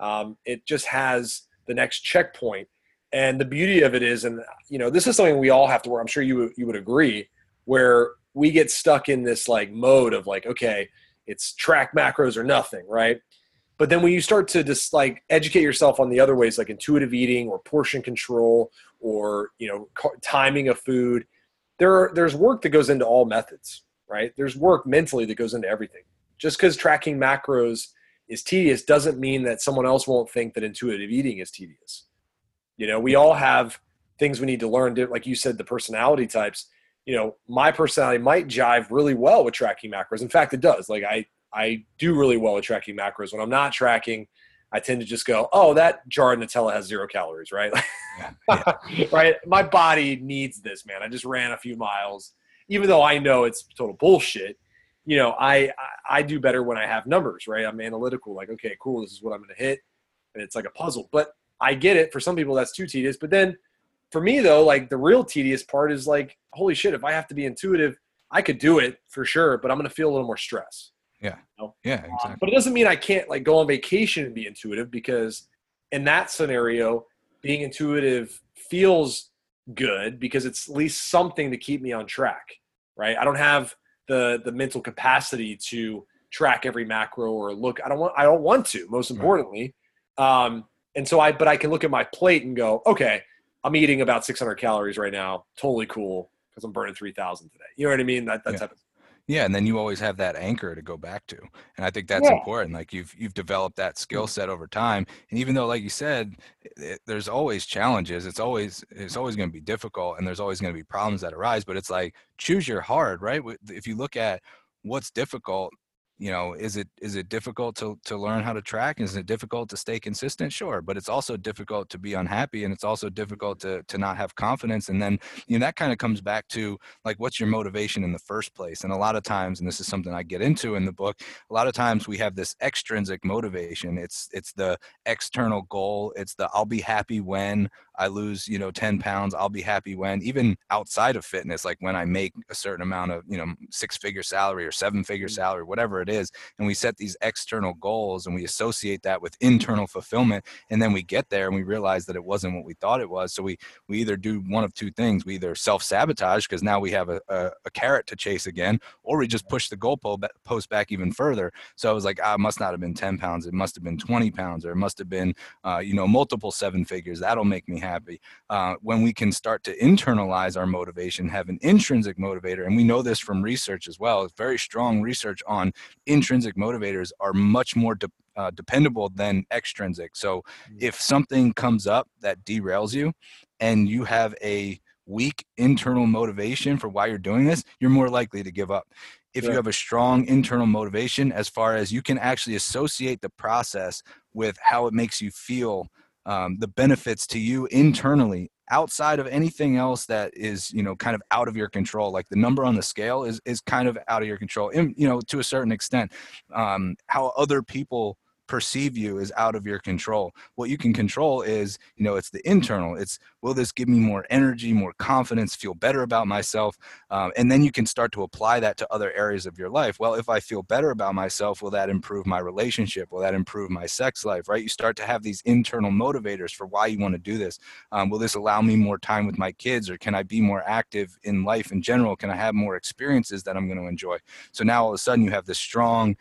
A: Um, it just has the next checkpoint. And the beauty of it is, and you know, this is something we all have to work. I'm sure you you would agree, where we get stuck in this like mode of like, okay, it's track macros or nothing, right? But then when you start to just like educate yourself on the other ways, like intuitive eating or portion control or you know timing of food, there are, there's work that goes into all methods, right? There's work mentally that goes into everything. Just because tracking macros is tedious doesn't mean that someone else won't think that intuitive eating is tedious. You know, we all have things we need to learn. Like you said, the personality types. You know, my personality might jive really well with tracking macros. In fact, it does. Like I, I do really well with tracking macros. When I'm not tracking, I tend to just go, "Oh, that jar of Nutella has zero calories, right? Yeah, yeah. right? My body needs this, man. I just ran a few miles, even though I know it's total bullshit you know, I, I do better when I have numbers, right? I'm analytical, like, okay, cool, this is what I'm going to hit, and it's like a puzzle. But I get it. For some people, that's too tedious. But then, for me though, like the real tedious part is like, holy shit, if I have to be intuitive, I could do it for sure, but I'm going to feel a little more stress.
D: Yeah. You know? Yeah. Um, exactly.
A: but it doesn't mean I can't like go on vacation and be intuitive because in that scenario, being intuitive feels good because it's at least something to keep me on track, right? I don't have the the mental capacity to track every macro or look. I don't want. I don't want to. Most importantly, right. um, and so I. But I can look at my plate and go, okay, I'm eating about 600 calories right now. Totally cool because I'm burning 3,000 today. You know what I mean? That that yeah. type of
D: yeah, and then you always have that anchor to go back to, and I think that's yeah. important. Like you've you've developed that skill mm. set over time, and even though, like you said, it, there's always challenges. It's always it's always going to be difficult, and there's always going to be problems that arise. But it's like choose your hard, right? If you look at what's difficult, you know is it is it difficult to to learn how to track? Is it difficult to stay consistent? Sure but it's also difficult to be unhappy and it's also difficult to to not have confidence and then you know that kind of comes back to like what's your motivation in the first place? And a lot of times and this is something i get into in the book a lot of times we have this extrinsic motivation. It's it's the external goal. It's the i'll be happy when i lose you know 10 pounds i'll be happy when even outside of fitness like when i make a certain amount of you know six figure salary or seven figure mm. salary whatever it is and we set these external goals and we associate that with internal fulfillment and then we get there and we realize that it wasn't what we thought it was so we we either do one of two things we either self-sabotage because now we have a, a, a, carrot to chase again or we just push the goal post back even further so i was like ah, it must not have been 10 pounds it must have been 20 pounds or it must have been uh, you know multiple seven figures that'll make me happy uh, when we can start to internalize our motivation have an intrinsic motivator and we know this from research as well it's very strong research on intrinsic motivators are much more de- uh, dependable than extrinsic. So mm. if something comes up that derails you and you have a weak internal motivation for why you're doing this, you're more likely to give up. If you have a strong internal motivation, as far as you can actually associate the process with how it makes you feel, um, the benefits to you internally outside of anything else that is you know kind of out of your control like the number on the scale is is kind of out of your control and you know to a certain extent. Um, how other people perceive you is out of your control. What you can control is, you know, it's the internal. It's will this give me more energy, more confidence, feel better about myself, um, and then you can start to apply that to other areas of your life. Well, if I feel better about myself, will that improve my relationship? Will that improve my sex life? Right? You start to have these internal motivators for why you want to do this. Um, will this allow me more time with my kids, or can I be more active in life in general? Can I have more experiences that I'm going to enjoy? So now all of a sudden you have this strong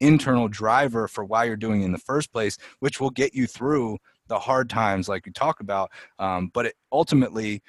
D: internal driver for why you're doing in the first place, which will get you through the hard times like we talk about um, but it, ultimately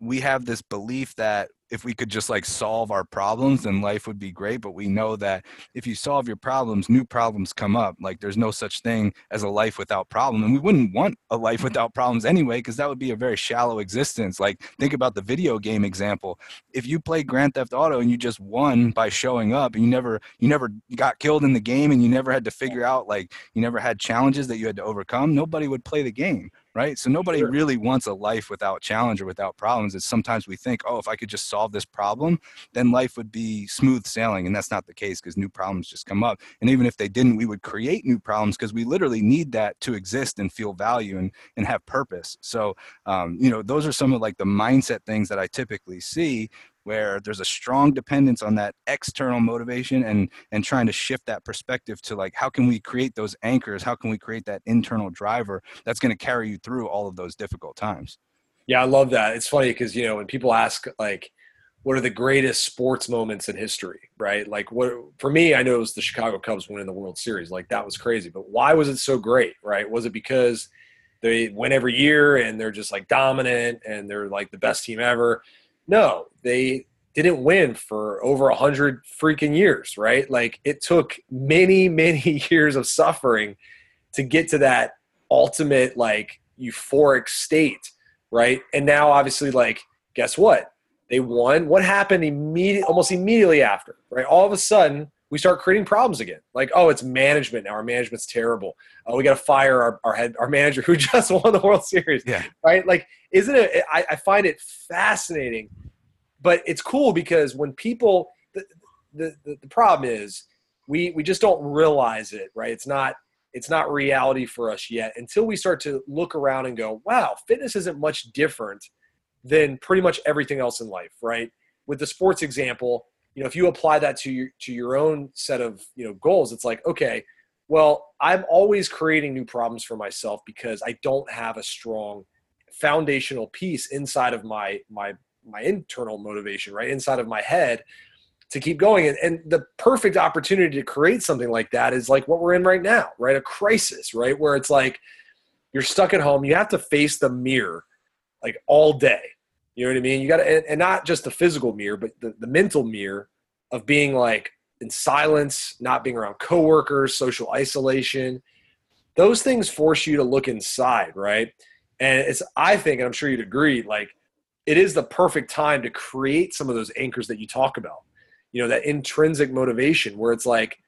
D: we have this belief that if we could just like solve our problems then mm-hmm. life would be great but we know that if you solve your problems new problems come up like there's no such thing as a life without problem and we wouldn't want a life mm-hmm. without problems anyway because that would be a very shallow existence like think about the video game example. If you play grand theft auto and you just won by showing up and you never you never got killed in the game and you never had to figure out like you never had challenges that you had to overcome nobody would play the game right? So nobody sure. really wants a life without challenge or without problems. It's sometimes we think, oh, if I could just solve this problem, then life would be smooth sailing. And that's not the case because new problems just come up. And even if they didn't, we would create new problems because we literally need that to exist and feel value and, and have purpose. So, um, you know, those are some of like the mindset things that I typically see where there's a strong dependence on that external motivation and and trying to shift that perspective to like how can we create those anchors? How can we create that internal driver that's going to carry you through all of those difficult times?
A: Yeah i love that. It's funny because you know when people ask like what are the greatest sports moments in history right? Like what for me i know it was the chicago cubs winning the world series. Like that was crazy. But why was it so great right? Was it because they win every year and they're just like dominant and they're like the best team ever no, they didn't win for over a hundred freaking years, right? Like it took many, many years of suffering to get to that ultimate like euphoric state, right? And now obviously, like, guess what? They won. What happened immediate almost immediately after, right? All of a sudden, we start creating problems again. Like, oh, it's management now. Our management's terrible. Oh, we got to fire our, our head, our manager who just won the World Series.
D: Yeah.
A: Right. Like, isn't it? I, I find it fascinating, but it's cool because when people, the, the, the, the problem is we, we just don't realize it, right? It's not, it's not reality for us yet until we start to look around and go, wow, fitness isn't much different than pretty much everything else in life, right? With the sports example, you know if you apply that to your to your own set of you know goals it's like okay well i'm always creating new problems for myself because i don't have a strong foundational piece inside of my my my internal motivation right? Inside of my head to keep going. And, and the perfect opportunity to create something like that is like what we're in right now right? A crisis right? Where it's like you're stuck at home you have to face the mirror like all day you know what I mean? You got to, and, and, not just the physical mirror, but the, the mental mirror of being like in silence, not being around coworkers, social isolation. Those things force you to look inside, right? And it's, I think, and I'm sure you'd agree, like it is the perfect time to create some of those anchors that you talk about. You know, that intrinsic motivation where it's like,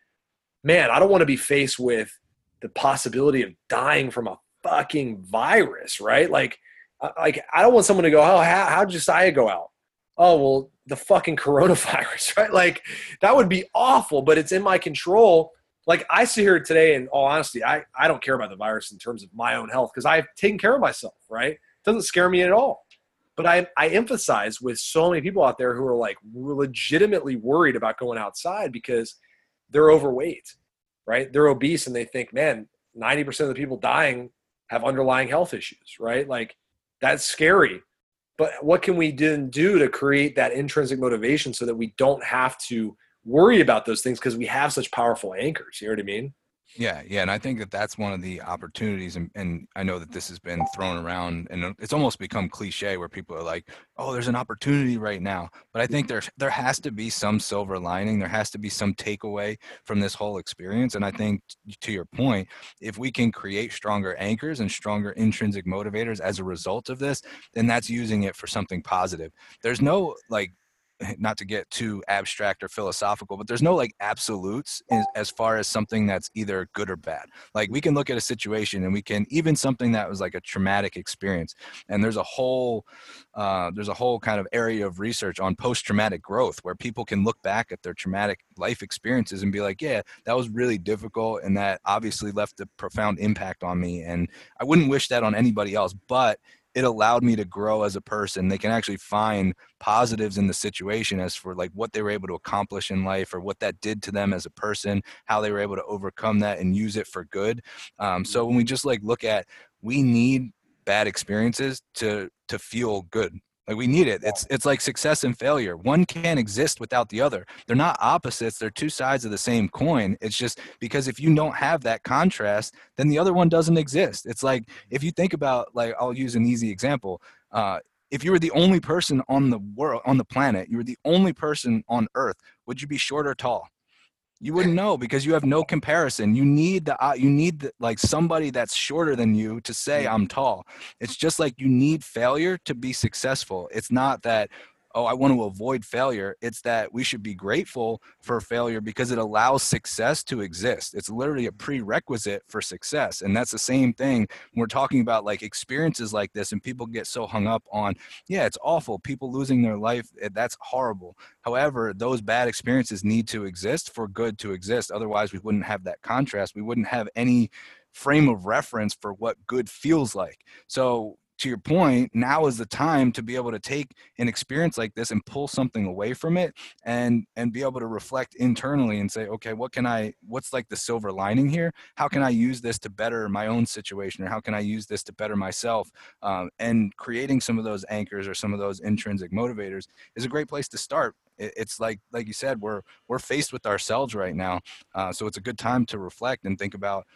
A: man, I don't want to be faced with the possibility of dying from a fucking virus, right? Like, Uh, like I don't want someone to go, oh, how how'd Josiah go out? Oh, well, the fucking coronavirus, right? Like that would be awful, but it's in my control. Like I sit here today, in all honesty, I, I don't care about the virus in terms of my own health because I've taken care of myself, right? It doesn't scare me at all. But I, I emphasize with so many people out there who are like legitimately worried about going outside because they're overweight, right? They're obese and they think, man, 90% of the people dying have underlying health issues, right? Like that's scary. But what can we then do to create that intrinsic motivation so that we don't have to worry about those things because we have such powerful anchors? You know what I mean?
D: Yeah, yeah, and I think that that's one of the opportunities, and, and I know that this has been thrown around, and it's almost become cliche where people are like, "Oh, there's an opportunity right now," but I think there there has to be some silver lining, there has to be some takeaway from this whole experience, and I think to your point, if we can create stronger anchors and stronger intrinsic motivators as a result of this, then that's using it for something positive. There's no like not to get too abstract or philosophical, but there's no like absolutes as far as something that's either good or bad. Like we can look at a situation and we can even something that was like a traumatic experience, and there's a whole uh, there's a whole kind of area of research on post-traumatic growth where people can look back at their traumatic life experiences and be like, yeah, that was really difficult, and that obviously left a profound impact on me, and I wouldn't wish that on anybody else, but it allowed me to grow as a person. They can actually find positives in the situation as for like what they were able to accomplish in life or what that did to them as a person, how they were able to overcome that and use it for good. Um, so when we just like look at, we need bad experiences to to feel good Like we need it. It's it's like success and failure. One can't exist without the other. They're not opposites. They're two sides of the same coin. It's just because if you don't have that contrast, then the other one doesn't exist. It's like if you think about like I'll use an easy example. Uh, if you were the only person on the world on the planet, you were the only person on Earth, would you be short or tall? You wouldn't know because you have no comparison. You need the uh, you need the, like somebody that's shorter than you to say I'm tall. It's just like you need failure to be successful. It's not that oh, I want to avoid failure. It's that we should be grateful for failure because it allows success to exist. It's literally a prerequisite for success. And that's the same thing we're talking about like experiences like this and people get so hung up on, yeah, it's awful. People losing their life, eh, that's horrible. However, those bad experiences need to exist for good to exist. Otherwise, we wouldn't have that contrast. We wouldn't have any frame of reference for what good feels like. So to your point, now is the time to be able to take an experience like this and pull something away from it and and be able to reflect internally and say, okay, what can I what's like the silver lining here? How can I use this to better my own situation or how can I use this to better myself? Um, and creating some of those anchors or some of those intrinsic motivators is a great place to start it's like like you said we're we're faced with ourselves right now uh, so it's a good time to reflect and think about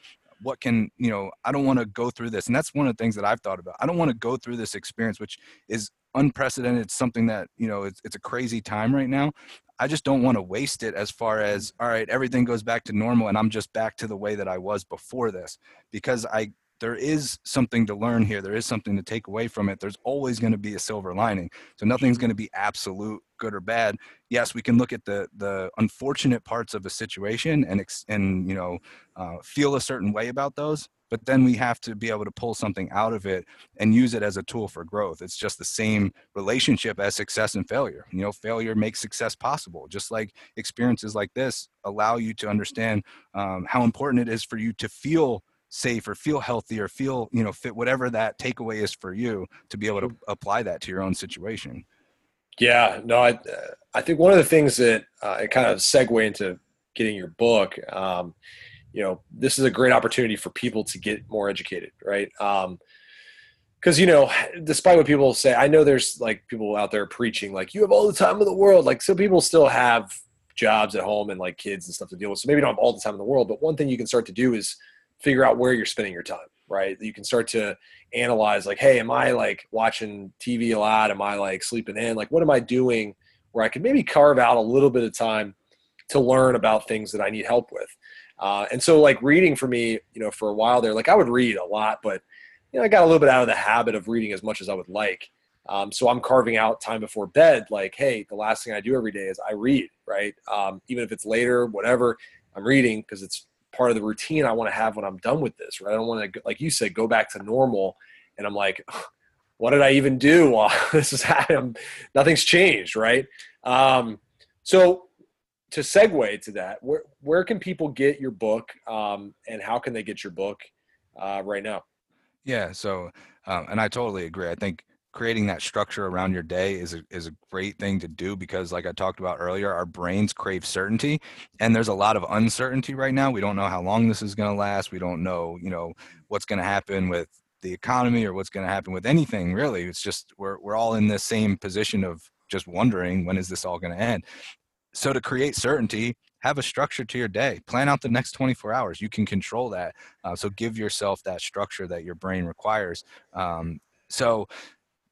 D: what can you know i don't want to go through this and that's one of the things that i've thought about i don't want to go through this experience which is unprecedented it's something that you know it's, it's a crazy time right now. I just don't want to waste it as far as all right everything goes back to normal and i'm just back to the way that i was before this because i there is something to learn here. There is something to take away from it. There's always going to be a silver lining. So nothing's going to be absolute good or bad. Yes, we can look at the the unfortunate parts of a situation and and you know uh, feel a certain way about those. But then we have to be able to pull something out of it and use it as a tool for growth. It's just the same relationship as success and failure. You know, failure makes success possible. Just like experiences like this allow you to understand um, how important it is for you to feel safe or feel healthy or feel you know fit whatever that takeaway is for you to be able to apply that to your own situation.
A: Yeah no i i think one of the things that uh, it kind of segue into getting your book um, you know this is a great opportunity for people to get more educated right? Um, because you know despite what people say i know there's like people out there preaching like you have all the time in the world like some people still have jobs at home and like kids and stuff to deal with so maybe don't have all the time in the world but one thing you can start to do is figure out where you're spending your time right? You can start to analyze like hey am i like watching tv a lot? Am i like sleeping in? Like what am i doing where i can maybe carve out a little bit of time to learn about things that i need help with? Uh, and so like reading for me you know for a while there like i would read a lot but you know i got a little bit out of the habit of reading as much as i would like. Um, so i'm carving out time before bed like hey the last thing i do every day is i read right? Um, even if it's later whatever i'm reading because it's part of the routine I want to have when I'm done with this, right? I don't want to, like you said, go back to normal. And I'm like, what did I even do while this is happening? Nothing's changed, right? Um, so to segue to that, where, where can people get your book um, and how can they get your book uh, right now?
D: Yeah. So, um, and I totally agree. I think creating that structure around your day is a, is a great thing to do because like i talked about earlier our brains crave certainty and there's a lot of uncertainty right now. We don't know how long this is going to last. We don't know you know what's going to happen with the economy or what's going to happen with anything really. It's just we're, we're all in the same position of just wondering when is this all going to end? So to create certainty have a structure to your day. Plan out the next 24 hours. You can control that uh, so give yourself that structure that your brain requires. Um, so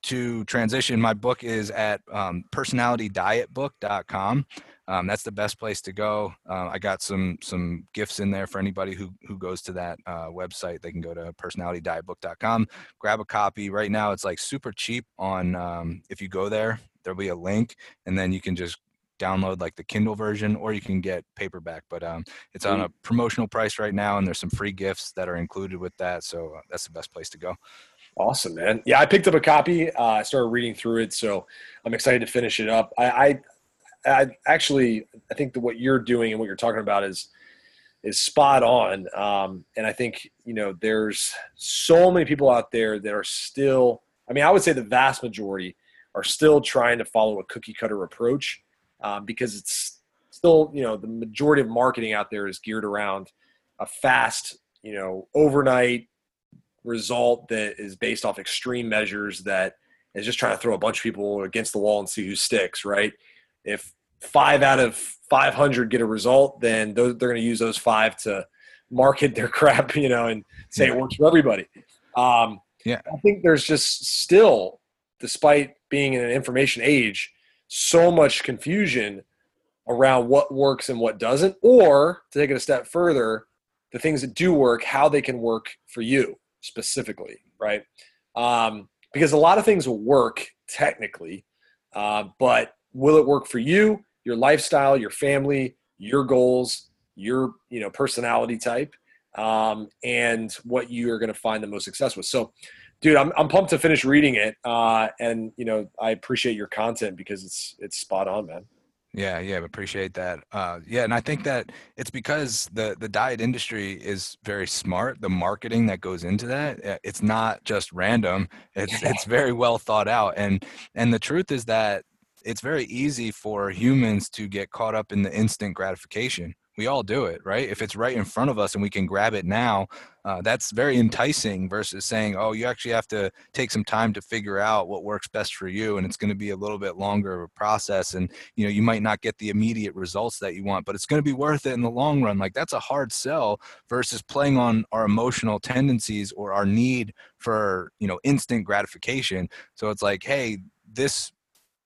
D: to transition, my book is at um, personalitydietbook.com. Um, that's the best place to go. Uh, I got some some gifts in there for anybody who who goes to that uh, website. They can go to personalitydietbook.com, grab a copy. Right now, it's like super cheap on. Um, if you go there, there'll be a link, and then you can just download like the Kindle version, or you can get paperback. But um, it's on a promotional price right now, and there's some free gifts that are included with that. So uh, that's the best place to go.
A: Awesome, man. Yeah, I picked up a copy. Uh, I started reading through it, so I'm excited to finish it up. I, I, I actually, I think that what you're doing and what you're talking about is is spot on. Um, and I think you know, there's so many people out there that are still. I mean, I would say the vast majority are still trying to follow a cookie cutter approach um, because it's still, you know, the majority of marketing out there is geared around a fast, you know, overnight result that is based off extreme measures that is just trying to throw a bunch of people against the wall and see who sticks, right? If five out of 500 get a result, then those, they're going to use those five to market their crap, you know, and say
D: Yeah.
A: it works for everybody. Um,
D: Yeah.
A: I think there's just still, despite being in an information age, so much confusion around what works and what doesn't, or to take it a step further, the things that do work, how they can work for you specifically, right? Um, because a lot of things work technically, uh, but will it work for you, your lifestyle, your family, your goals, your you know personality type, um, and what you are going to find the most success with? So, dude, I'm I'm pumped to finish reading it, uh, and you know I appreciate your content because it's it's spot on, man.
D: Yeah, yeah, appreciate that. Uh, yeah, and I think that it's because the the diet industry is very smart. The marketing that goes into that, uh, it's not just random. It's it's very well thought out. And and the truth is that it's very easy for humans to get caught up in the instant gratification. We all do it, right? If it's right in front of us and we can grab it now, uh, that's very enticing versus saying, oh, you actually have to take some time to figure out what works best for you. And it's going to be a little bit longer of a process. And, you know, you might not get the immediate results that you want, but it's going to be worth it in the long run. Like that's a hard sell versus playing on our emotional tendencies or our need for, you know, instant gratification. So it's like, hey, this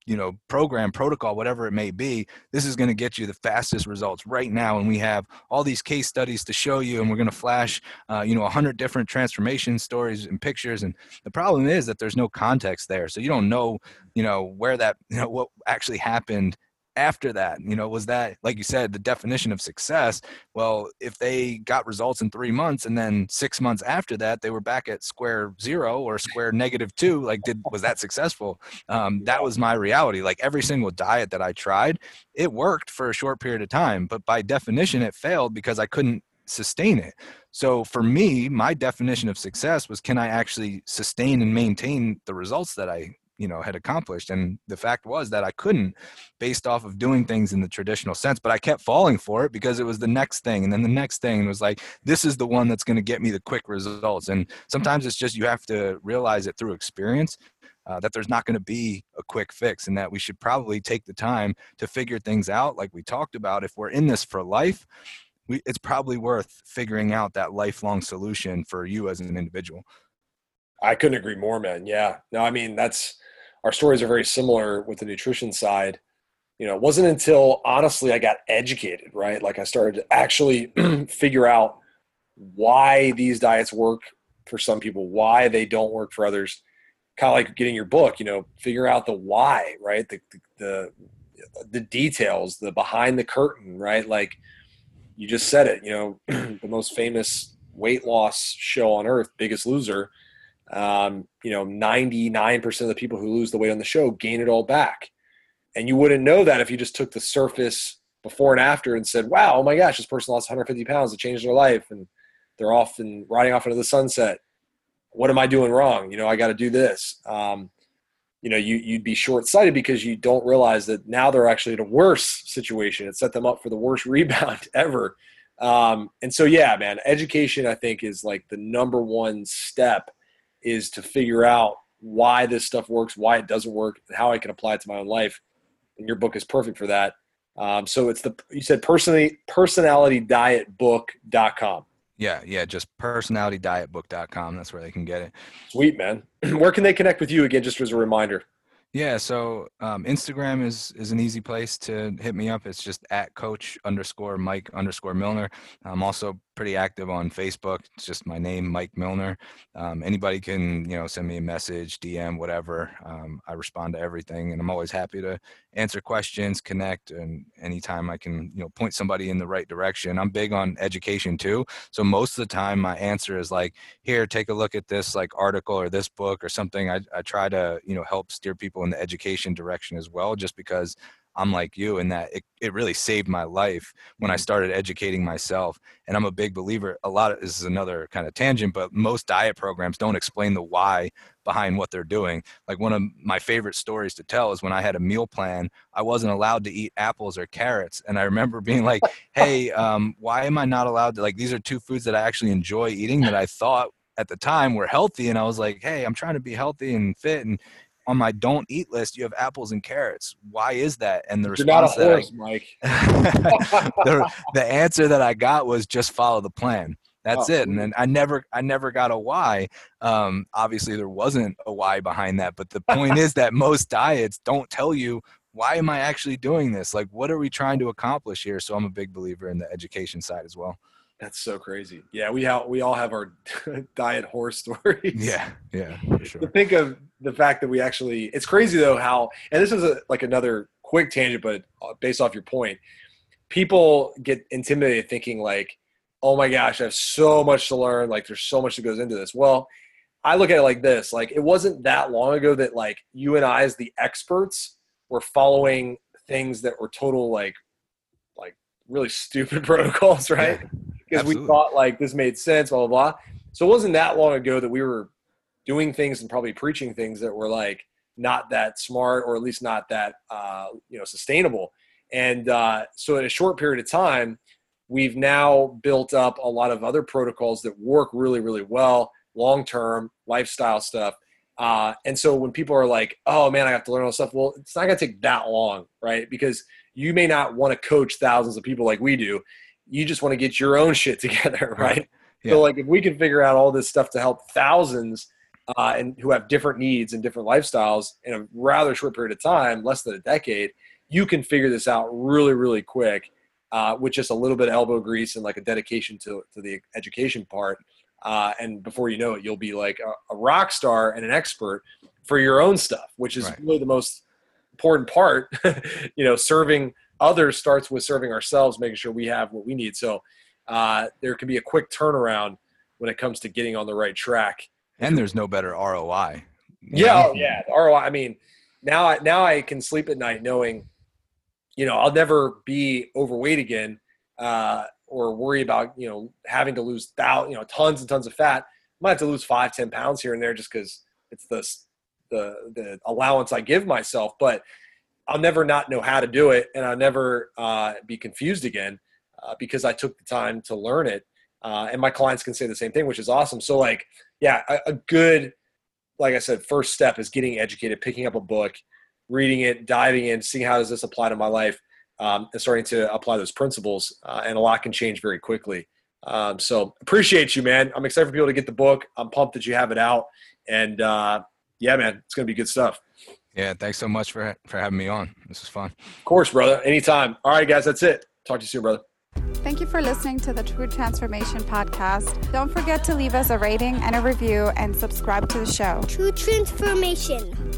D: you know program protocol whatever it may be this is going to get you the fastest results right now and we have all these case studies to show you and we're going to flash uh, you know 100 different transformation stories and pictures and the problem is that there's no context there so you don't know you know where that you know what actually happened after that you know was that like you said the definition of success? Well if they got results in three months and then six months after that they were back at square zero or square negative two like did was that successful? Um, that was my reality. Like every single diet that i tried it worked for a short period of time but by definition it failed because i couldn't sustain it. So for me my definition of success was can i actually sustain and maintain the results that i you know had accomplished and the fact was that i couldn't based off of doing things in the traditional sense but i kept falling for it because it was the next thing and then the next thing was like this is the one that's going to get me the quick results and sometimes it's just you have to realize it through experience uh, that there's not going to be a quick fix and that we should probably take the time to figure things out like we talked about if we're in this for life we, it's probably worth figuring out that lifelong solution for you as an individual
A: I couldn't agree more, man. Yeah. No, I mean, that's our stories are very similar with the nutrition side. You know, it wasn't until honestly I got educated, right? Like I started to actually figure out why these diets work for some people, why they don't work for others. Kind of like getting your book, you know, figure out the why, right? The, the, the details, the behind the curtain, right? Like you just said it, you know, the most famous weight loss show on earth, Biggest Loser um, you know, 99% of the people who lose the weight on the show gain it all back. And you wouldn't know that if you just took the surface before and after and said, wow, oh my gosh, this person lost 150 pounds. It changed their life. And they're off and riding off into the sunset. What am I doing wrong? You know, I got to do this. Um, you know, you, you'd be short sighted because you don't realize that now they're actually in a worse situation. It set them up for the worst rebound ever. Um, and so, yeah, man, education, I think, is like the number one step is to figure out why this stuff works, why it doesn't work, and how I can apply it to my own life. And your book is perfect for that. Um, so it's the you said personally personalitydietbook.com.
D: yeah yeah just personalitydietbook.com that's where they can get it
A: Sweet man. Where can they connect with you again? Just as a reminder.
D: Yeah, so um, Instagram is is an easy place to hit me up. It's just at coach underscore Mike underscore Milner. I'm also pretty active on Facebook. It's just my name, Mike Milner. Um, anybody can you know send me a message, DM, whatever. Um, I respond to everything, and I'm always happy to answer questions, connect, and anytime I can you know point somebody in the right direction. I'm big on education too. So most of the time, my answer is like, here, take a look at this like article or this book or something. I, I try to you know help steer people in the education direction as well, just because I'm like you in that it, it really saved my life when I started educating myself. And I'm a big believer. A lot of this is another kind of tangent, but most diet programs don't explain the why behind what they're doing. Like one of my favorite stories to tell is when I had a meal plan, I wasn't allowed to eat apples or carrots. And I remember being like, hey, um, why am I not allowed to? Like, these are two foods that I actually enjoy eating that I thought at the time were healthy. And I was like, hey, I'm trying to be healthy and fit. And on my don't eat list, you have apples and carrots. Why is that? And the
A: You're not a
D: response that I-
A: Mike.
D: the, the answer that I got was just follow the plan. That's
A: Oh,
D: it. And then I never I never got a why. Um, obviously there wasn't a why behind that. But the point is that most diets don't tell you why am I actually doing this? Like what are we trying to accomplish here? So I'm a big believer in the education side as well.
A: That's so crazy. Yeah, we all we all have our diet horror stories.
D: Yeah, yeah, for
A: to think of the fact that we actually it's crazy though how and this is a, like another quick tangent but uh, based off your point people get intimidated thinking like oh my gosh i have so much to learn like there's so much that goes into this. Well i look at it like this like it wasn't that long ago that like you and i as the experts were following things that were total like like really stupid protocols right? Because we thought like this made sense blah blah blah. So it wasn't that long ago that we were doing things and probably preaching things that were like not that smart or at least not that uh, you know sustainable. And uh, so in a short period of time we've now built up a lot of other protocols that work really really well long term lifestyle stuff. Uh, and so when people are like oh man i have to learn all this stuff well it's not going to take that long right? Because you may not want to coach thousands of people like we do. You just want to get your own shit together right.
D: Yeah.
A: so like if we can figure out all this stuff to help thousands uh, and who have different needs and different lifestyles in a rather short period of time, less than a decade, you can figure this out really, really quick uh, with just a little bit of elbow grease and like a dedication to, to the education part. Uh, and before you know it, you'll be like a, a rock star and an expert for your own stuff, which is
D: Right.
A: really the most important part. you know, serving others starts with serving ourselves, making sure we have what we need. So uh, there can be a quick turnaround when it comes to getting on the right track.
D: And there's no better ROI.
A: Yeah, oh, yeah. The ROI. I mean, now I now I can sleep at night knowing, you know, I'll never be overweight again, uh, or worry about you know having to lose thou you know tons and tons of fat. I might have to lose five, ten pounds here and there just because it's the the the allowance I give myself, but I'll never not know how to do it, and I'll never uh, be confused again uh, because I took the time to learn it. Uh, and my clients can say the same thing, which is awesome. So, like, yeah, a, a good like I said, first step is getting educated, picking up a book, reading it, diving in, seeing how does this apply to my life, um, and starting to apply those principles. Uh, and a lot can change very quickly. Um, so appreciate you, man. I'm excited for people to get the book. I'm pumped that you have it out, and uh, yeah, man, it's gonna be good stuff.
D: Yeah, thanks so much for for having me on. This is fun.
A: Of course, brother. Anytime. All right, guys, that's it. Talk to you soon, brother.
F: Thank you for listening to the True Transformation Podcast. Don't forget to leave us a rating and a review and subscribe to the show.
C: True transformation.